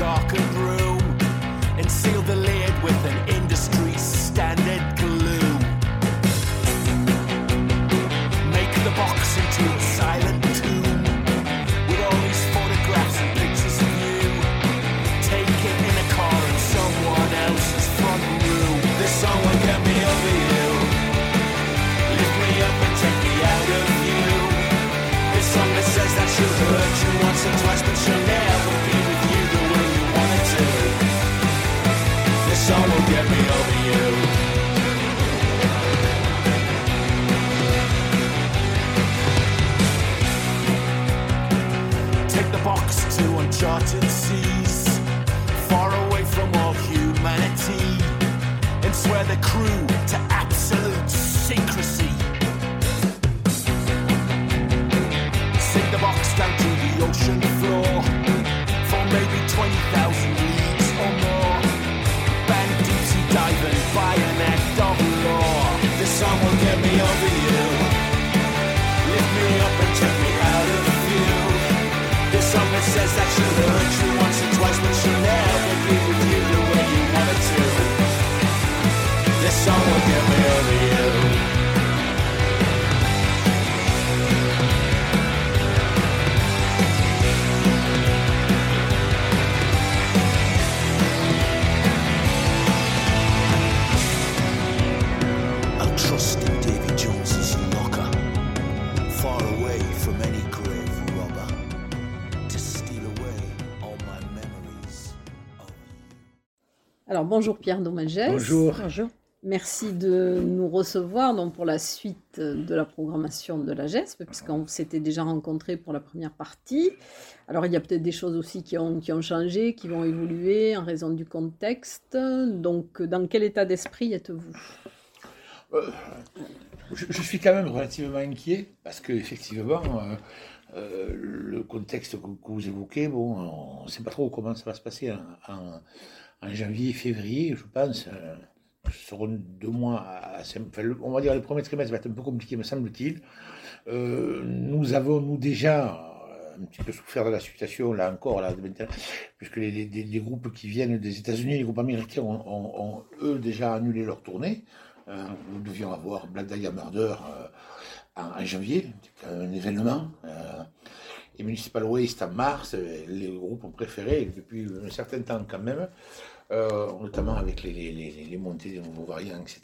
Darkened room and seal the lid with an industry standard glue. Make the box into a silent tomb with all these photographs and pictures of you. Take it in a car in someone else's front room. This song will get me over you. Lift me up and take me out of you. This song that says that she'll hurt you once or twice, but she'll never and swear the crew to absolute secrecy. Alors bonjour Pierre Domagès. Bonjour. Merci de nous recevoir pour la suite de la programmation de la GESP, puisqu'on s'était déjà rencontrés pour la première partie. Alors il y a peut-être des choses aussi qui ont, changé, qui vont évoluer en raison du contexte. Donc dans quel état d'esprit êtes-vous? Je, je suis quand même relativement inquiet parce que effectivement, euh, euh, le contexte que, vous évoquez, bon, on ne sait pas trop comment ça va se passer en, en- en janvier, février, je pense. Seront deux mois, assez, on va dire le premier trimestre va être un peu compliqué, me semble-t-il. Euh, nous avons, nous déjà, euh, un petit peu souffert de la situation, là encore, de puisque les, groupes qui viennent des États-Unis, les groupes américains, ont, eux déjà annulé leur tournée. Euh, nous devions avoir Black Dahlia Murder en, janvier, un événement. Et Municipal Waste en mars, les groupes ont préféré, depuis un certain temps quand même, euh, notamment avec les, montées des nouveaux variants, etc.,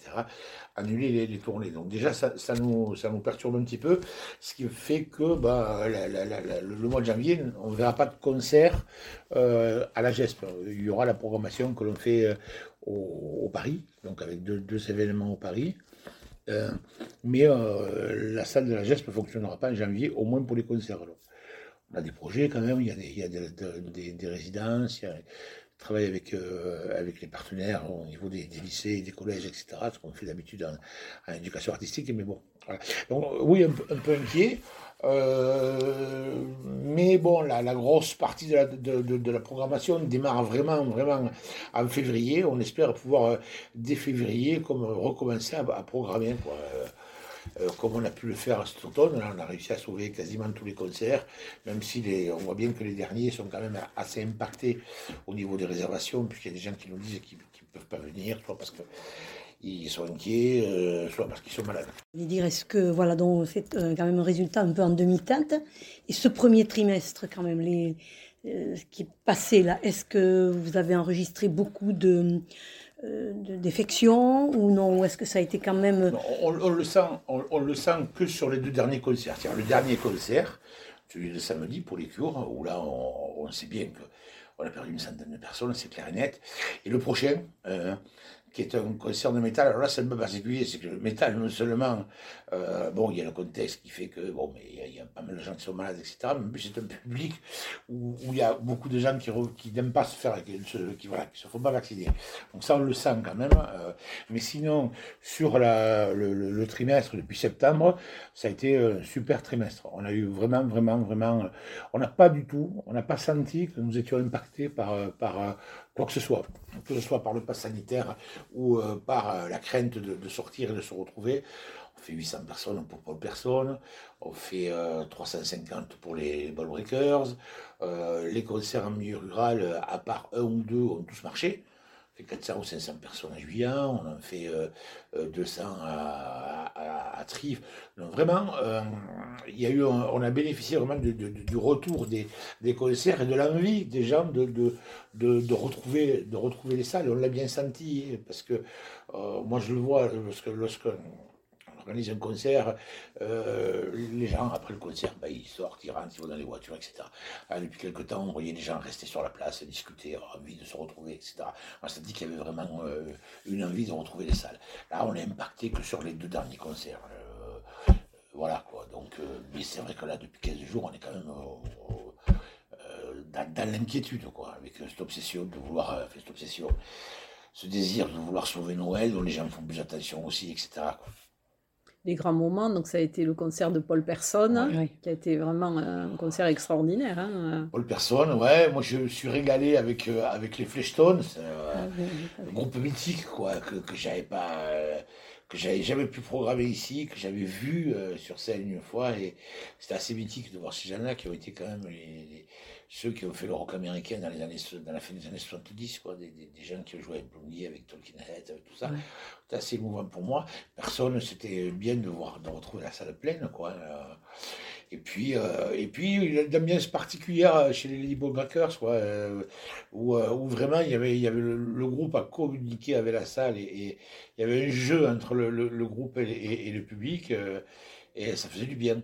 annuler les, tournées. Donc déjà, ça, nous, ça nous perturbe un petit peu, ce qui fait que bah, le, mois de janvier, on ne verra pas de concert euh, à la GESP. Il y aura la programmation que l'on fait euh, au, Paris, donc avec deux, événements au Paris. Mais la salle de la GESP ne fonctionnera pas en janvier, au moins pour les concerts. On a des projets quand même, il y a des, résidences, il y a, on travaille avec, euh, avec les partenaires au niveau des, lycées, des collèges, etc., ce qu'on fait d'habitude en, éducation artistique, mais bon. voilà. Donc oui, un, peu- inquiet. Euh, mais bon, la, grosse partie de la, programmation démarre vraiment, vraiment en février. On espère pouvoir, euh, dès février, comme recommencer à, programmer. Euh, comme on a pu le faire cet automne, là, on a réussi à sauver quasiment tous les concerts, même si on voit bien que les derniers sont quand même assez impactés au niveau des réservations, puisqu'il y a des gens qui nous disent qu'ils ne peuvent pas venir, soit parce qu'ils sont inquiets, euh, soit parce qu'ils sont malades. Je dire, que, voilà, c'est euh, quand même un résultat un peu en demi-teinte. Et ce premier trimestre, quand même, euh, qui est passé là, est-ce que vous avez enregistré beaucoup de, euh, de défections ou non Ou est-ce que ça a été quand même. On, le sent, que sur les deux derniers concerts. Le dernier concert, celui de samedi pour les cures, où là on, on sait bien que on a perdu une centaine de personnes, c'est clair et net. Et le prochain, euh, qui est un concert de métal. Alors là, c'est un peu particulier, c'est que le métal, non seulement, euh, bon, il y a le contexte qui fait que, bon, mais il y, a- pas mal de gens qui sont malades, etc. Mais en plus, c'est un public où, il y a beaucoup de gens qui, qui n'aiment pas se faire, qui, voilà, qui se font pas vacciner. Donc ça, on le sent quand même. euh, mais sinon, sur le, trimestre depuis septembre, ça a été un super trimestre. On a eu vraiment, vraiment, vraiment, on n'a pas du tout, on n'a pas senti que nous étions impactés par, quoi que ce soit, que ce soit par le pass sanitaire ou euh, par euh, la crainte de, sortir et de se retrouver. On fait 800 personnes pour Paul Personne, on fait euh, 350 pour les Ball Breakers. Euh, les concerts en milieu rural, euh, à part un ou deux, ont tous marché. On fait 400 ou 500 personnes à Juillan, on en fait euh, euh, 200 à, Donc vraiment, euh, il y a eu, on a bénéficié vraiment de- du retour des, des concerts et de l'envie des gens de, de, retrouver, de retrouver les salles. On l'a bien senti, parce que euh, moi je le vois, lorsque, lorsque on organise un concert, euh, les gens, après le concert, ben, ils sortent, ils rentrent, ils vont dans les voitures, etc. Ah, depuis quelque temps, on voyait les gens rester sur la place, discuter, envie de se retrouver, etc. On s'est dit qu'il y avait vraiment euh, une envie de retrouver les salles. Là, on est impacté que sur les deux derniers concerts. Euh, voilà, quoi. Donc, mais c'est vrai que là, depuis 15 jours, on est quand même dans, l'inquiétude, quoi, avec cette obsession de vouloir, cette obsession, ce désir de vouloir sauver Noël, dont les gens font plus attention aussi, etc. Les grands moments, donc ça a été le concert de Paul Personne, qui a été vraiment un concert extraordinaire. hein. Paul Personne, ouais, moi je me suis régalé avec, euh, avec les Fleshtones, euh, Ah, oui, oui, un groupe mythique quoi, que, que j'avais pas, euh, que j'avais jamais pu programmer ici, que j'avais vu euh, sur scène une fois, et c'était assez mythique de voir ces gens-là qui ont été quand même les, les- ceux qui ont fait le rock américain dans les années, dans la fin des années 70, quoi, des, des, des gens qui ont joué avec Blondie, avec Tolkien Head, avec tout ça. Ouais. C'était assez émouvant pour moi. Personne, c'était bien de voir, de retrouver la salle pleine, quoi. euh, et puis, euh, et puis il y a une ambiance particulière chez les Lady Breakers, quoi, euh, où, euh, où vraiment il y avait, il y avait le, le groupe à communiquer avec la salle et, et il y avait un jeu entre le, le- le groupe et, et- et le public euh, et ça faisait du bien.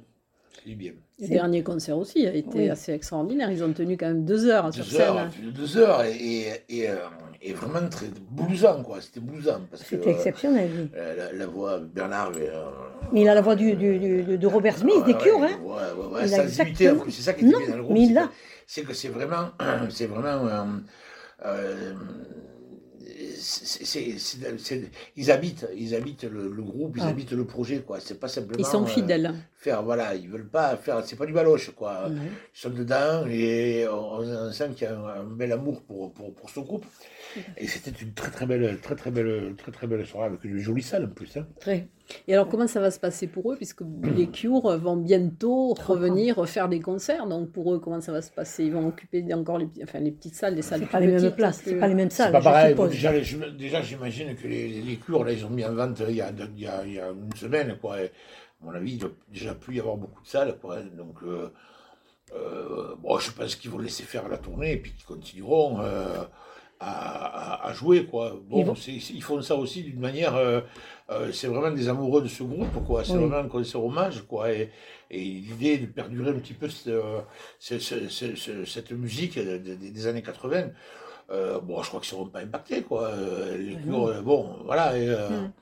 Ça faisait du bien. Le dernier concert aussi a été Oui. assez extraordinaire. Ils ont tenu quand même deux heures sur Deux scène. heures, de deux heures et, et, et, euh, et vraiment très bloussant, quoi. C'était bloussant parce que C'était euh, exceptionnel. oui. euh, la, la voix de Bernard. euh, Mais il a la voix du, du- du- de Robert Smith, des Ouais, Cures, hein Ouais, ouais, ouais, exactement- c'est ça qui était Non, bien dans le groupe. mais il c'est que- C'est que c'est vraiment, c'est vraiment, euh, euh, c'est- c'est- c'est- ils habitent, ils habitent le, le groupe, ils Ah. habitent le projet, quoi. C'est pas simplement. Ils sont euh, fidèles. faire, voilà, ils veulent pas faire, c'est pas du baloche, quoi. Ouais. Ils sont dedans et on, on sent qu'il y a un, un bel amour pour, pour, pour ce groupe. Et c'était une très très belle, très très belle, très très belle soirée avec une jolie salle en plus. Hein. Très. Et alors, comment ça va se passer pour eux Puisque les Cures vont bientôt revenir refaire des concerts. Donc, pour eux, comment ça va se passer? Ils vont occuper encore les, enfin, les petites salles, les salles plus pas les mêmes petites, places, que- c'est pas les mêmes salles, pas je pareil. Déjà, les- déjà, j'imagine que les, les cures, là, ils ont mis en vente il y a, il y a, il y a une semaine, quoi. Et, à mon avis, il doit déjà plus y avoir beaucoup de salles, quoi. Donc, euh, euh, bon, je pense qu'ils vont laisser faire la tournée et puis qu'ils continueront euh, à, jouer, quoi. Ils Bon, vont- ils font ça aussi d'une manière. euh, euh, c'est vraiment des amoureux de ce groupe, quoi. C'est Oui. vraiment un concert hommage, quoi. Et, et l'idée de perdurer un petit peu ce- ce- ce- ce- ce- cette musique de- de- des années 80. Euh, bon, je crois qu'ils ne seront pas impactés, quoi. Euh, les cures, euh, bon, voilà. Et, euh, Mm.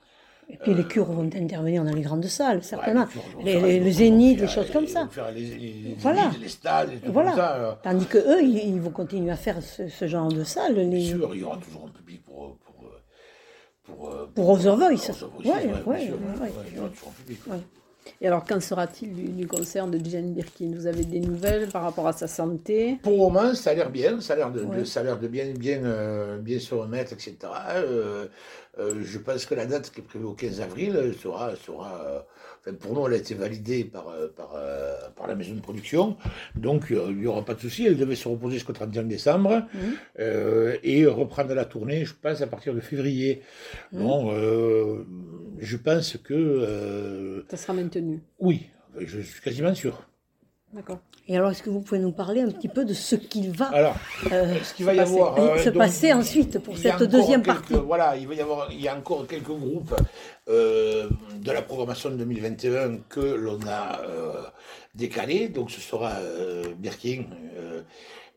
Et puis les Cures vont intervenir dans les grandes salles, certainement. ouais, les Les- les- le Zénith, des choses les- comme ça. les, les, les Voilà. les stades, et tout Voilà. comme ça. euh. Tandis que eux, ils, ils vont continuer à faire ce, ce genre de salles. Bien Les... sûr, il y aura toujours un public pour. pour, euh, pour, euh, Pour Other Voice. Un public. Ouais. Et alors, quand sera-t-il du, du concert de Jane Birkin? Vous avez des nouvelles par rapport à sa santé? Pour le moment, ça a l'air bien, ça a l'air de, de- Ouais. ça a l'air de bien, bien, euh, bien se remettre, etc. Euh, euh, je pense que la date qui est prévue au 15 avril euh, sera, sera euh, enfin, pour nous, elle a été validée par, par, par la maison de production, donc il n'y aura pas de souci. Elle devait se reposer jusqu'au 31 décembre Mhm. euh, et reprendre la tournée, je pense, à partir de février. Bon, euh, je pense que Ça sera maintenu. oui, je suis quasiment sûr. D'accord. Et alors, est-ce que vous pouvez nous parler un petit peu de ce qu'il va Alors, euh, ce qu'il va y passer- avoir euh, se donc, passer ensuite pour cette deuxième quelques- partie Voilà, il va y avoir, il y a encore quelques groupes euh, de la programmation de 2021 que l'on a euh, décalé. Donc ce sera euh, Birkin euh,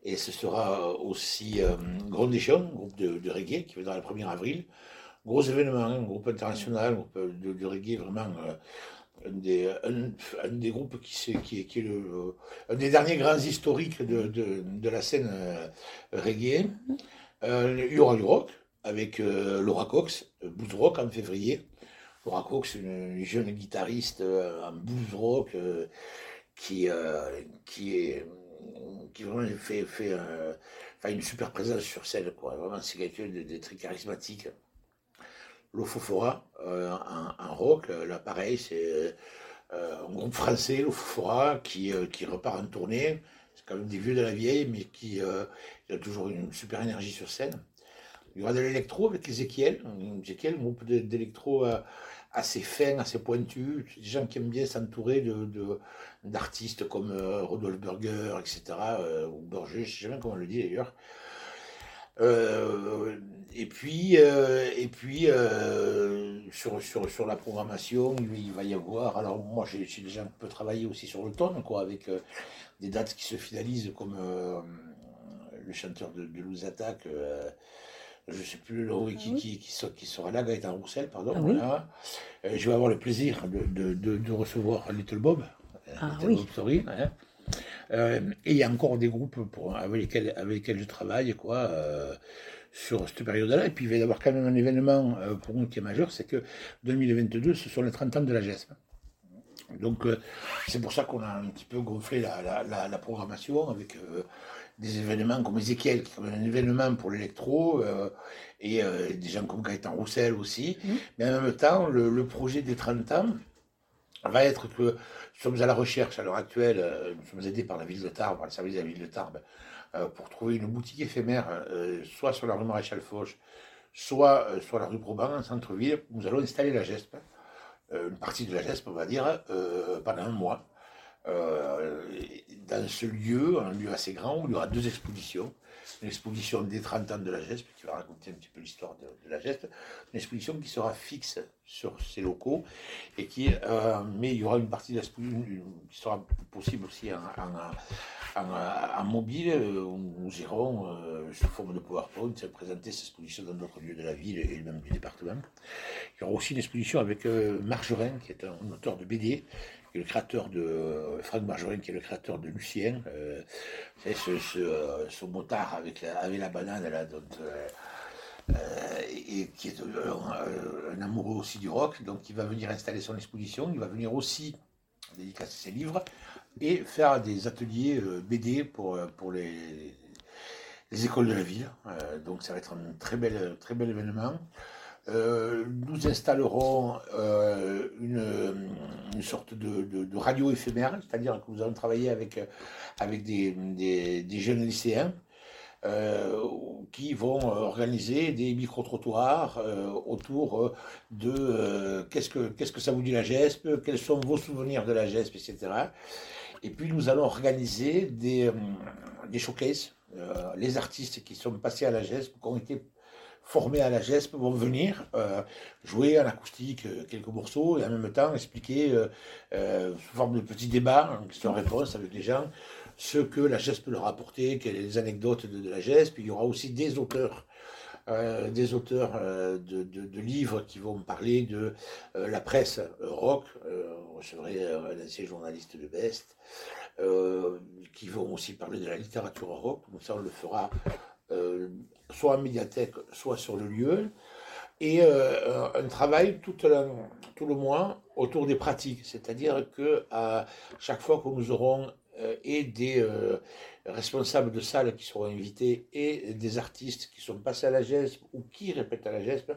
Et ce sera aussi euh, Grondation, groupe de, de reggae, qui viendra le 1er avril. Gros événement, hein, groupe international, groupe de, de reggae vraiment euh, un, des, un, un des groupes qui, c'est- qui, est- qui est le, un des derniers grands historiques de, de, de la scène euh, reggae. Euh, il y aura du rock avec euh, Laura Cox, blues rock en février. Laura Cox, une, une jeune guitariste en blues rock qui, qui est qui vraiment fait, euh, une super présence sur scène. Quoi. Vraiment, c'est quelqu'un de, de très charismatique. L'Ofofora, euh, en, en rock, euh, là pareil, c'est euh, un groupe français, l'Ofofora, qui, qui repart en tournée. C'est quand même des vieux de la vieille, mais qui a toujours une super énergie sur scène. Il y aura de l'électro avec Ezekiel, Ezekiel, un groupe d'électro assez fin, assez pointu. Des gens qui aiment bien s'entourer d'artistes comme Rodolphe Burger, etc. ou Burger, je ne sais jamais comment on le dit d'ailleurs. Euh, et puis, euh, et puis euh, sur, sur, sur la programmation, il, il va y avoir. Alors, moi, j'ai, déjà un peu travaillé aussi sur l'automne, quoi, avec des dates qui se finalisent, comme le chanteur de, de Louis Attack, je ne sais plus le nom, qui, qui, qui, sera- qui sera là, Gaëtan Roussel, pardon. Ah oui. voilà. Je vais avoir le plaisir de, de, de, de recevoir Little Bob. Ah Little oui. Bob Story, hein. Euh, et il y a encore des groupes pour, avec, lesquels, avec lesquels je travaille quoi, euh, sur cette période-là. Et puis il va y avoir quand même un événement euh, pour nous qui est majeur, c'est que 2022, ce sont les 30 ans de la GESP. Donc c'est pour ça qu'on a un petit peu gonflé la, la, la, la programmation avec des événements comme Ezekiel, qui est un événement pour l'électro, euh, et euh, des gens comme Gaëtan Roussel aussi. Mhm. Mais en même temps, le, le projet des 30 ans va être que nous sommes à la recherche à l'heure actuelle, euh, nous sommes aidés par la ville de Tarbes, par le service de la ville de Tarbes, euh, pour trouver une boutique éphémère, euh, soit sur la rue Maréchal Foch, soit sur la rue Proban, en centre-ville. Nous allons installer la GESP, une partie de la GESP, on va dire, pendant un mois. Dans ce lieu, un lieu assez grand, où il y aura deux expositions. Une exposition des 30 ans de la GESP, qui va raconter un petit peu l'histoire de, la GESP. Une exposition qui sera fixe sur ces locaux, et qui, euh, mais il y aura une partie de l'exposition qui sera possible aussi en, mobile, euh, où nous irons, euh, sous forme de PowerPoint, présenter cette exposition dans d'autres lieux de la ville et même du département. Il y aura aussi une exposition avec euh, Margerin, qui est un auteur de BD, qui est le créateur de euh, Franck Margerin, qui est le créateur de Lucien. Euh, savez, ce, euh, ce motard avec la, avec la banane là, et qui est un, amoureux aussi du rock. Donc, il va venir installer son exposition. Il va venir aussi dédicacer ses livres et faire des ateliers BD pour, pour les, les écoles de la ville. Donc, ça va être un très bel, très bel événement. Euh, nous installerons euh, une, sorte de, radio éphémère, c'est-à-dire que nous allons travailler avec, avec des, jeunes lycéens euh, qui vont organiser des micro-trottoirs autour de qu'est-ce que qu'est-ce que ça vous dit la GESP, quels sont vos souvenirs de la GESP, etc. Et puis nous allons organiser des, des showcases. Les artistes qui sont passés à la GESP, qui ont été formés à la GESP, vont venir euh, jouer en acoustique euh, quelques morceaux et en même temps expliquer euh, sous forme de petits débats, en question-réponse avec les gens, ce que la GESP leur a apporté, quelles les anecdotes de, de la GESP. Il y aura aussi des auteurs, des auteurs de, de- livres qui vont parler de la presse rock. On euh, un ancien journaliste de Best, qui vont aussi parler de la littérature rock. Donc ça, on le fera soit en médiathèque, soit sur le lieu. Et euh, un travail tout, le mois autour des pratiques. C'est-à-dire que chaque fois que nous aurons euh, des euh, responsables de salles qui seront invités et des artistes qui sont passés à la GESP ou qui répètent à la GESP,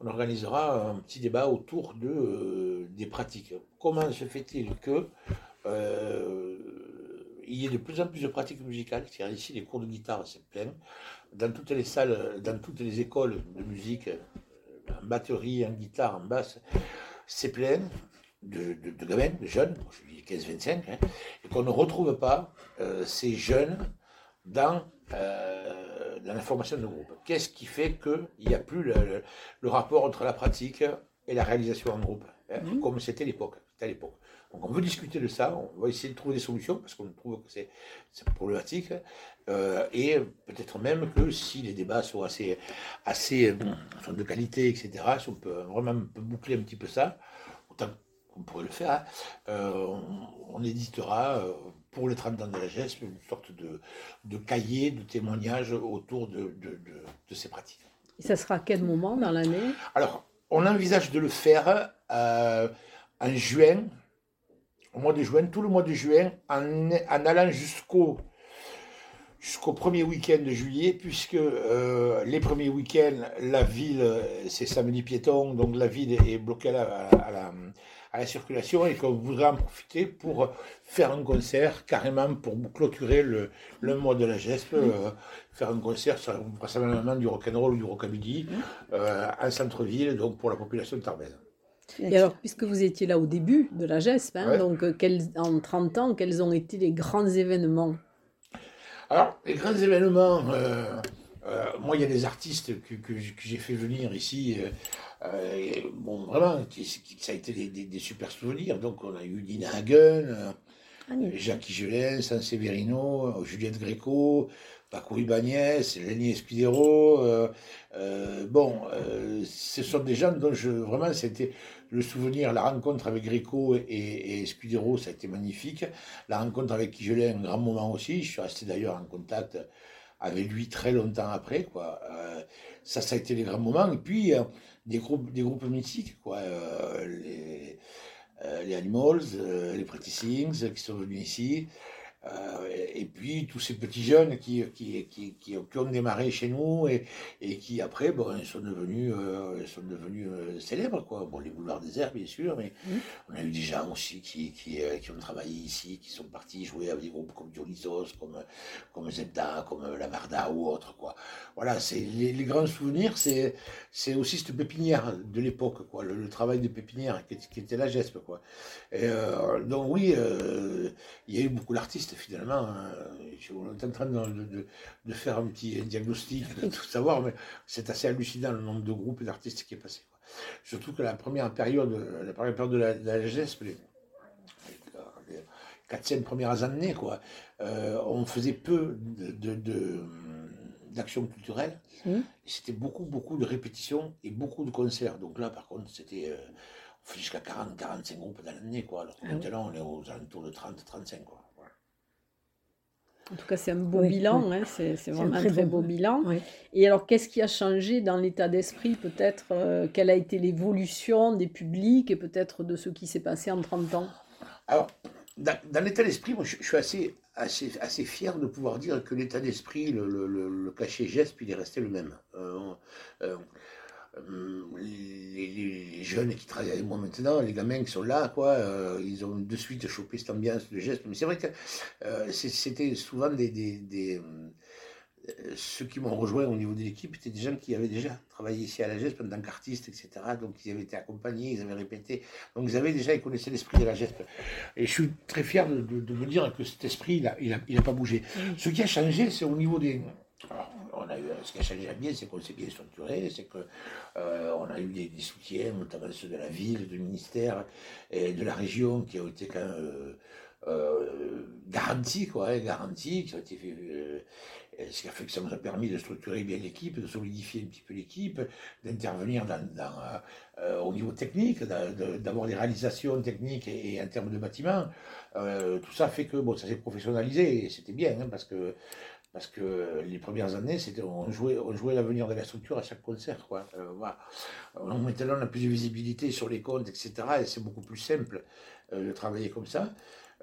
on organisera un petit débat autour de, des pratiques. Comment se fait-il que il y ait de plus en plus de pratiques musicales? C'est-à-dire ici, les cours de guitare, c'est plein. Dans toutes les salles, dans toutes les écoles de musique, euh, en batterie, en guitare, en basse, c'est plein de, de, de gamins, de jeunes, je dis 15-25, hein, et qu'on ne retrouve pas euh, ces jeunes dans, euh, dans la formation de groupe. Qu'est-ce qui fait qu'il n'y a plus le, le- le rapport entre la pratique et la réalisation en groupe, hein, comme c'était l'époque. À l'époque. Donc on veut discuter de ça, on va essayer de trouver des solutions parce qu'on trouve que c'est problématique. Euh, et peut-être même que si les débats sont assez, assez de qualité, etc., si on peut vraiment boucler un petit peu ça, autant qu'on pourrait le faire, hein, euh, on, on éditera euh, pour les 30 ans de la GESP une sorte de, de cahier de témoignages autour de, de, de- de ces pratiques. Et ça sera à quel moment dans l'année? Alors, on envisage de le faire euh, en juin, au mois de juin, tout le mois de juin, en, en allant jusqu'au jusqu'au premier week-end de juillet, puisque euh, les premiers week-ends, la ville, c'est samedi piéton, donc la ville est bloquée à la, à la- à la circulation et qu'on voudrait en profiter pour faire un concert, carrément pour clôturer le, le mois de la GESP, euh, faire un concert vraisemblablement du rock'n'roll ou du rockabilly euh, en centre-ville, donc pour la population tarbaise. Et alors, puisque vous étiez là au début de la GESP, hein, Ouais. donc euh, quels- en 30 ans, quels ont été les grands événements? Alors, les grands événements, euh, euh, moi, il y a des artistes que, que j- que j'ai fait venir ici, euh, euh, et, bon, vraiment, qui, qui- ça a été des, des- des super souvenirs. Donc, on a eu Nina Hagen, euh, Jacques Higelin, San Severino, Juliette Gréco, Paco Ibanez, Lenny Escudero. euh, euh, bon, euh, ce sont des gens dont je, vraiment, c'était le souvenir, la rencontre avec Gréco et, et ça a été magnifique. La rencontre avec Higelin, un grand moment aussi. Je suis resté d'ailleurs en contact avec lui très longtemps après, quoi. Euh, ça, ça a été les grands moments. Et puis, des groupes, des groupes mythiques, quoi. Les, les Animals, les Pretty Things qui sont venus ici. Euh, et, et puis tous ces petits jeunes qui, qui, qui, qui, qui ont démarré chez nous et, et qui après bon, sont devenus, euh, sont devenus euh, célèbres. Quoi. Bon, les boulevards déserts, bien sûr, mais on a eu des gens aussi qui, qui, qui ont travaillé ici, qui sont partis jouer avec des groupes comme Dionysos, comme, comme Zebda, comme La Varda ou autres. Quoi. Voilà, c'est les, les grands souvenirs, c'est, c'est aussi cette pépinière de l'époque, quoi, le, le travail de pépinière qui, qui était la GESP. Quoi. Et, donc oui, il y a eu beaucoup d'artistes finalement. Je- On est en train de, de- de faire un petit diagnostic, de tout savoir, mais c'est assez hallucinant le nombre de groupes et d'artistes qui est passé. quoi. Surtout que la première période, la première période de la, de la GESP, les, les 4-5 premières années, quoi, euh, on faisait peu de, culturelles. Mhm. Et C'était beaucoup, beaucoup de répétitions et beaucoup de concerts. Donc là, par contre, c'était. euh, on fait jusqu'à 40, 45 groupes dans l'année, quoi. Alors que Ah oui. maintenant, on est aux alentours de 30, 35, quoi. En tout cas, c'est un beau Oui, bilan, hein, c'est vraiment un très beau bilan. Oui. Et alors, qu'est-ce qui a changé dans l'état d'esprit, peut-être euh, Quelle a été l'évolution des publics et peut-être de ce qui s'est passé en 30 ans? Alors, dans, dans l'état d'esprit, moi, je, je suis assez, assez, assez fier de pouvoir dire que l'état d'esprit, le, le, le, le cachet geste, il est resté le même. Euh, euh, les, les- jeunes qui travaillent avec moi maintenant, les gamins qui sont là, quoi, euh, ils ont de suite chopé cette ambiance de geste. Mais c'est vrai que euh, c'était souvent des, des, des, euh, ceux qui m'ont rejoint au niveau de l'équipe étaient des gens qui avaient déjà travaillé ici à la GESP en tant qu'artistes, etc. Donc ils avaient été accompagnés, ils avaient répété. Donc ils avaient déjà, ils connaissaient l'esprit de la GESP. Et je suis très fier de, de- de me dire que cet esprit, il n'a il a, il a pas bougé. Ce qui a changé, c'est au niveau des... alors, on a eu, ce qui a changé bien, c'est qu'on s'est bien structuré, c'est que euh, a eu des, soutiens, notamment ceux de la ville, du ministère et de la région, qui ont été quand euh, euh, garantis, quoi, hein, ce qui a fait que ça nous a permis de structurer bien l'équipe, de solidifier un petit peu l'équipe, d'intervenir au niveau technique, d'avoir des réalisations techniques et, en termes de bâtiments. Tout ça fait que ça s'est professionnalisé et c'était bien, hein, parce que parce que les premières années, c'était on jouait, on jouait l'avenir de la structure à chaque concert. Quoi. Euh, voilà. Alors, Maintenant, on a plus de visibilité sur les comptes, etc. Et c'est beaucoup plus simple euh, de travailler comme ça.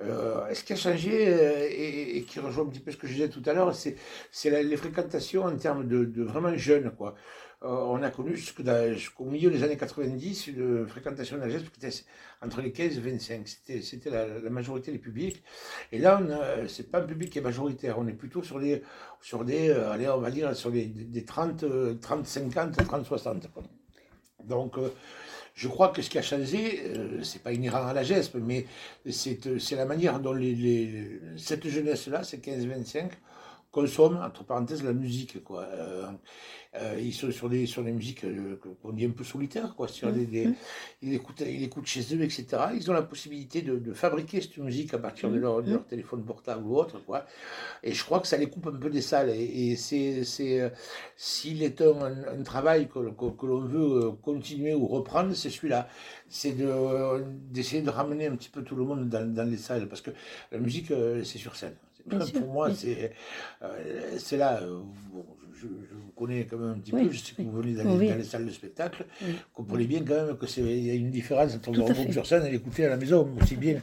Euh, ce qui a changé euh, et, qui rejoint un petit peu ce que je disais tout à l'heure, c'est, les fréquentations en termes de, de vraiment jeunes. Quoi. Euh, on a connu jusqu'au milieu des années 90 une fréquentation de la GESP qui était entre les 15 et 25. C'était, la, majorité des publics. Et là, a- c'est pas un public qui est majoritaire. On est plutôt sur des, sur des euh, allez, on va dire, sur des, des 30, euh, 30, 50, 30, 60. quoi. Donc, euh, je crois que ce qui a changé, euh, c'est pas inhérent à la GESP, mais c'est, la manière dont cette jeunesse-là, ces 15-25, consomment, entre parenthèses, la musique. Quoi. Euh, euh, ils sont sur des, sur des musiques euh, qu'on dit un peu solitaires. Quoi, sur des, des- ils, écoutent, ils écoutent chez eux, etc. Ils ont la possibilité de, de fabriquer cette musique à partir de leur, de leur téléphone portable ou autre. Quoi. Et je crois que ça les coupe un peu des salles. Et, et c'est, c'est, s'il est un, un- un travail que, que, que l'on veut continuer ou reprendre, c'est celui-là. C'est de, d'essayer de ramener un petit peu tout le monde dans, dans les salles. Parce que la musique, c'est sur scène. Pour moi, c'est, euh, c'est là. euh, bon, je, je vous connais quand même un petit Oui, peu. Je sais que oui. vous venez dans, les- Oui. dans les salles de spectacle. Comprenez bien quand même que c'est il y a une différence entre le groupe sur scène et l'écouter à la maison aussi bien.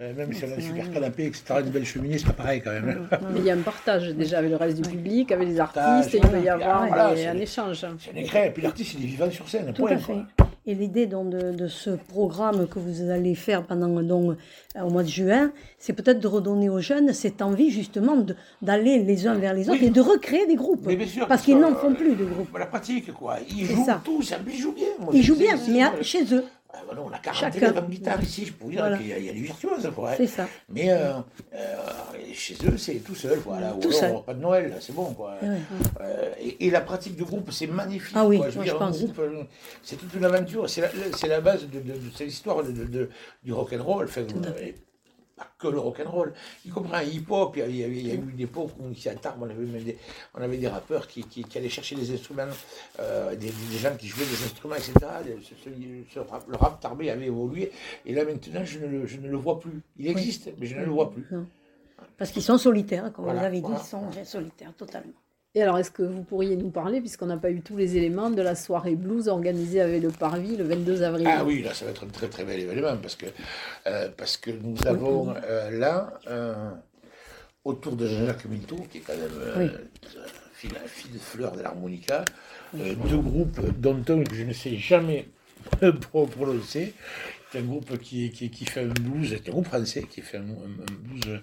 Euh, même si on a un super canapé, etc., une belle cheminée, c'est pas pareil quand même. hein. Mais il y a un partage déjà avec le reste du public, avec les artistes, il peut y avoir Voilà, un échange. C'est un écran, et puis l'artiste il est vivant sur scène. Tout point, à fait. quoi. Et l'idée donc, de, de ce programme que vous allez faire pendant donc, euh, au mois de juin, c'est peut-être de redonner aux jeunes cette envie justement de- d'aller les uns vers les autres Oui. et de recréer des groupes. Mais bien sûr, parce qu'ils n'en font plus de groupes. La pratique, quoi. Ils C'est jouent ça. tous, ils jouent bien. Moi, Ils jouent bien, mais à- chez eux, ah, voilà, on a 40 Chacun. élèves en guitare ici, je peux vous dire Voilà. qu'il y, a- il y a des virtuoses. Quoi, c'est ça. Mais euh, euh, chez eux, c'est tout seul. Voilà. Ou alors, seul. pas de Noël, c'est bon. Quoi. Ouais. Euh, et, et la pratique du groupe, c'est magnifique. Ah oui, quoi. Je veux moi, dire, je un pense. groupe, c'est toute une aventure. C'est la, c'est la base de, de, de- de, de- de- du rock'n'roll. Enfin, et que le rock'n'roll. Compris un hip-hop. Il y a, il y il eu une époque où, ici à Tarbes, on avait, même des, on avait des rappeurs qui, qui, qui allaient chercher des instruments, euh, des, des gens qui jouaient des instruments, etc. Ce- ce- ce rap- le rap tarbé avait évolué. Et là, maintenant, je ne le, je ne le vois plus. Il existe, mais je ne le vois plus. Non. Parce qu'ils sont solitaires, comme Voilà, vous avez dit, voilà. ils sont solitaires totalement. Et alors, est-ce que vous pourriez nous parler, puisqu'on n'a pas eu tous les éléments, de la soirée blues organisée avec le Parvis le 22 avril Ah oui, là, ça va être un très très bel événement parce que, euh, parce que nous avons euh, là, euh, autour de Jean-Jacques Milteau, qui est quand même euh, Oui. un fil, de fleur de l'harmonica, deux groupes dont un que je ne sais jamais pro- prononcer. C'est un groupe qui, qui, qui fait un blues, c'est un groupe français qui fait un, blues,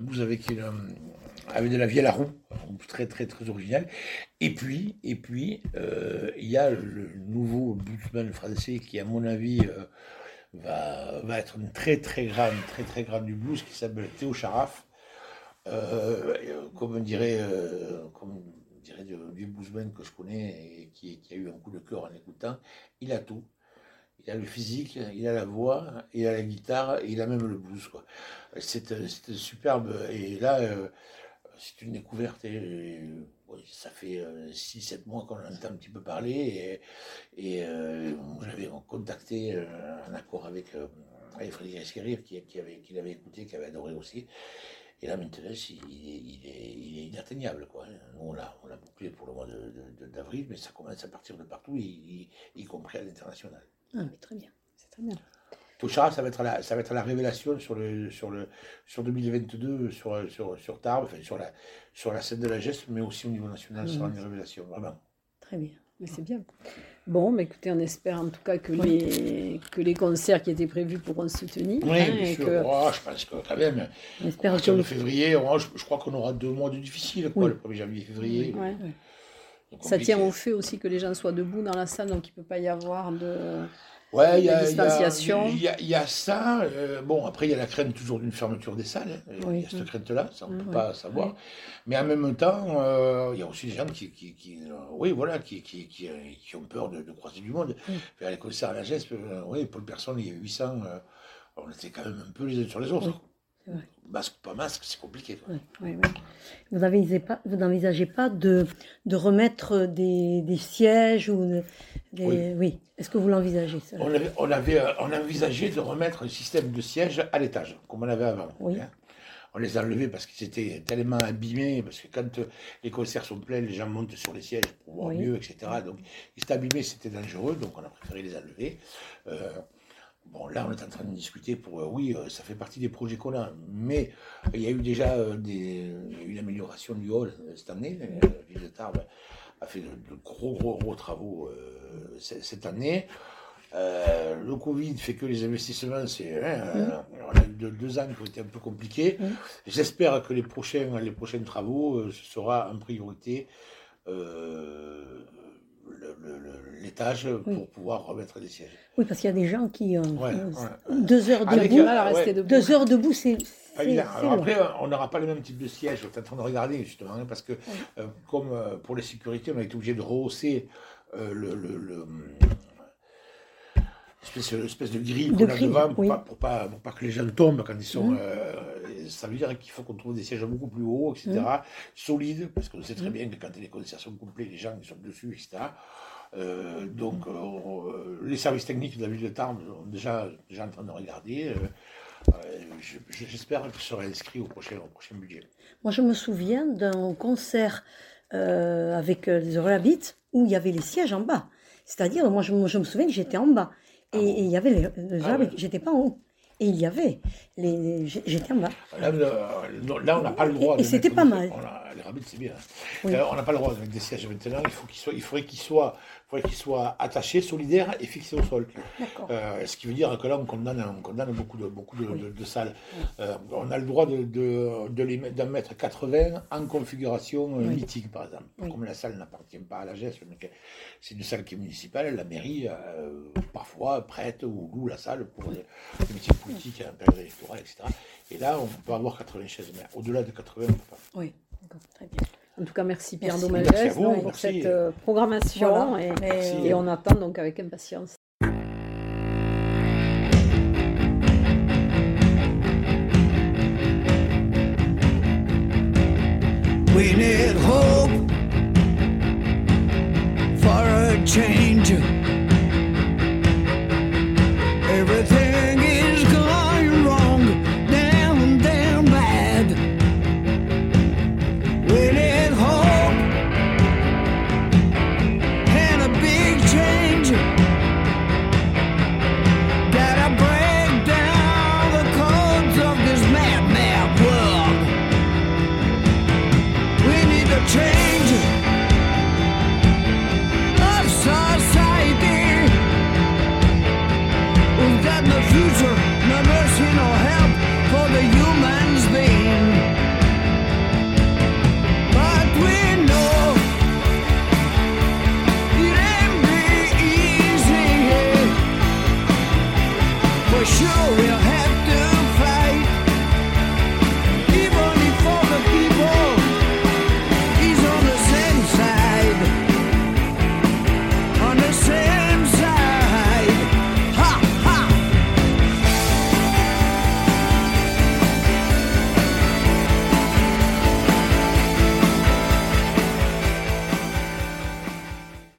blues avec, une, avec de la vielle à roue, très très très original. Et puis, et puis euh, il y a le nouveau bluesman français qui, à mon avis, euh, va, va être une très très grande, très très grande du blues, qui s'appelle Théo Charaf. Euh, euh, comme dirait, euh, comme on dirait du bluesman que je connais et qui, qui a eu un coup de cœur en écoutant, il a tout. Il a le physique, il a la voix, il a la guitare, il a même le blues. quoi. C'est euh, superbe. Et là, euh, c'est une découverte. Et, euh, ça fait 6-7 mois qu'on en entend un petit peu parler. Et, euh, j'avais contacté euh, en accord avec, euh, Frédéric Esquerrir, qui, avait, l'avait écouté, qui avait adoré aussi. Et là, maintenant, il, est, inatteignable. Quoi. Nous, on l'a on l'a bouclé pour le mois de, de, d'avril, mais ça commence à partir de partout, y compris à l'international. Ah, mais très bien. C'est très bien. Touchara, ça va être la, ça va être la révélation sur le, sur le, sur 2022, sur, sur, sur Tarbes, enfin, sur la, sur la scène de la geste, mais aussi au niveau national, ça sera une révélation, vraiment. Très bien. Mais c'est bien. Bon, mais écoutez, on espère en tout cas que, les, que les concerts qui étaient prévus pourront se soutenir. Oui, hein, bien sûr. que- Oh, je pense que quand même, On à espère partir que de février, oh, je, je crois qu'on aura deux mois de difficile, quoi, Oui. le 1er janvier, février. Ouais. c'est Ça tient au fait aussi que les gens soient debout dans la salle, donc il ne peut pas y avoir de. Ouais, y a- distanciation. il y a- il y a ça. euh, bon, après, il y a la crainte toujours d'une fermeture des salles. hein, Il Oui. y a cette crainte-là, ça, on ne peut Oui. pas savoir. Mais en même temps, euh, il y a aussi des gens qui, qui, qui, euh, oui, voilà, qui, qui, qui, qui ont peur de, de croiser du monde. Oui. Faire les concerts à la geste, euh, oui, pour personne, il y a 800. euh, on était quand même un peu les uns sur les autres. Oui, vrai. Masque, pas masque, c'est compliqué. quoi. Vous n'envisagez pas, vous n'envisagez pas de, de remettre des, des sièges ou de- des, Oui. oui. Est-ce que vous l'envisagez ça? On avait, on avait euh, on envisageait de remettre un système de sièges à l'étage, comme on avait avant. Oui. hein. On les a enlevés parce qu'ils étaient tellement abîmés, parce que quand euh, les concerts sont pleins, les gens montent sur les sièges pour voir Oui. mieux, etc. Donc ils étaient abîmés, c'était dangereux, donc on a préféré les enlever. Euh, bon, là, on est en train de discuter pour, euh, oui, euh, ça fait partie des projets qu'on a, mais il y a eu déjà euh, des, une amélioration du hall cette année. La ville de Tarbes a fait de, de gros, gros, gros travaux cette année. Le Covid fait que les investissements, c'est, hein, on a eu deux, ans qui ont été un peu compliqués. Mm. J'espère que les prochains, les prochains travaux, ce sera en priorité l'étage pour pouvoir remettre des sièges. Oui, parce qu'il y a des gens qui. euh, Ouais, euh, ouais. Deux heures Avec, debout. euh, Mal à rester ouais. debout. Deux heures debout, c'est. Alors après, on n'aura pas le même type de siège. On est en train de regarder justement, hein, parce que euh, comme euh, pour les sécurités, on a été obligé de rehausser euh, le, le, le, espèce, espèce de grille qu'on a devant pour, pas, pour, pas, pour pas que les gens tombent quand ils sont. Mhm. euh, ça veut dire qu'il faut qu'on trouve des sièges beaucoup plus hauts, etc. Mhm. Solides, parce qu'on sait très bien que quand des concerts complets, les gens ils sont dessus, etc. Euh, donc, euh, les services techniques de la ville de Tarbes sont déjà, déjà en train de regarder. euh, euh, je- je- J'espère que serai inscrit au prochain, au prochain budget. Moi, je me souviens d'un concert euh, avec euh, les Rabbits où il y avait les sièges en bas. C'est-à-dire, moi, je me souviens que j'étais en bas. Et, il y avait les, les Ah ouais. j'étais pas en haut. Et il y avait les. j'étais en bas. Là, on n'a pas le droit. Et- et c'était pas mal. on a- les rabbits, c'est bien. Oui. Euh, on n'a pas le droit de mettre des sièges maintenant. Il, faut qu'ils soient, il faudrait qu'ils soient, attachés, solidaires et fixés au sol. Euh, ce qui veut dire que là, on condamne, on condamne beaucoup de, beaucoup de, de- de salles. Euh, on a le droit de, mettre, d'en mettre 80 en configuration mythique, par exemple. Comme la salle n'appartient pas à la GES, c'est une salle qui est municipale, la mairie, euh, parfois, prête ou loue la salle pour des, des meetings politiques, un période électorale, etc. Et là, on peut avoir 80 chaises, mais au-delà de 80, on ne peut pas. Oui, très bien. En tout cas, merci Pierre donc, pour merci. cette euh, programmation Voilà. et on attend donc avec impatience.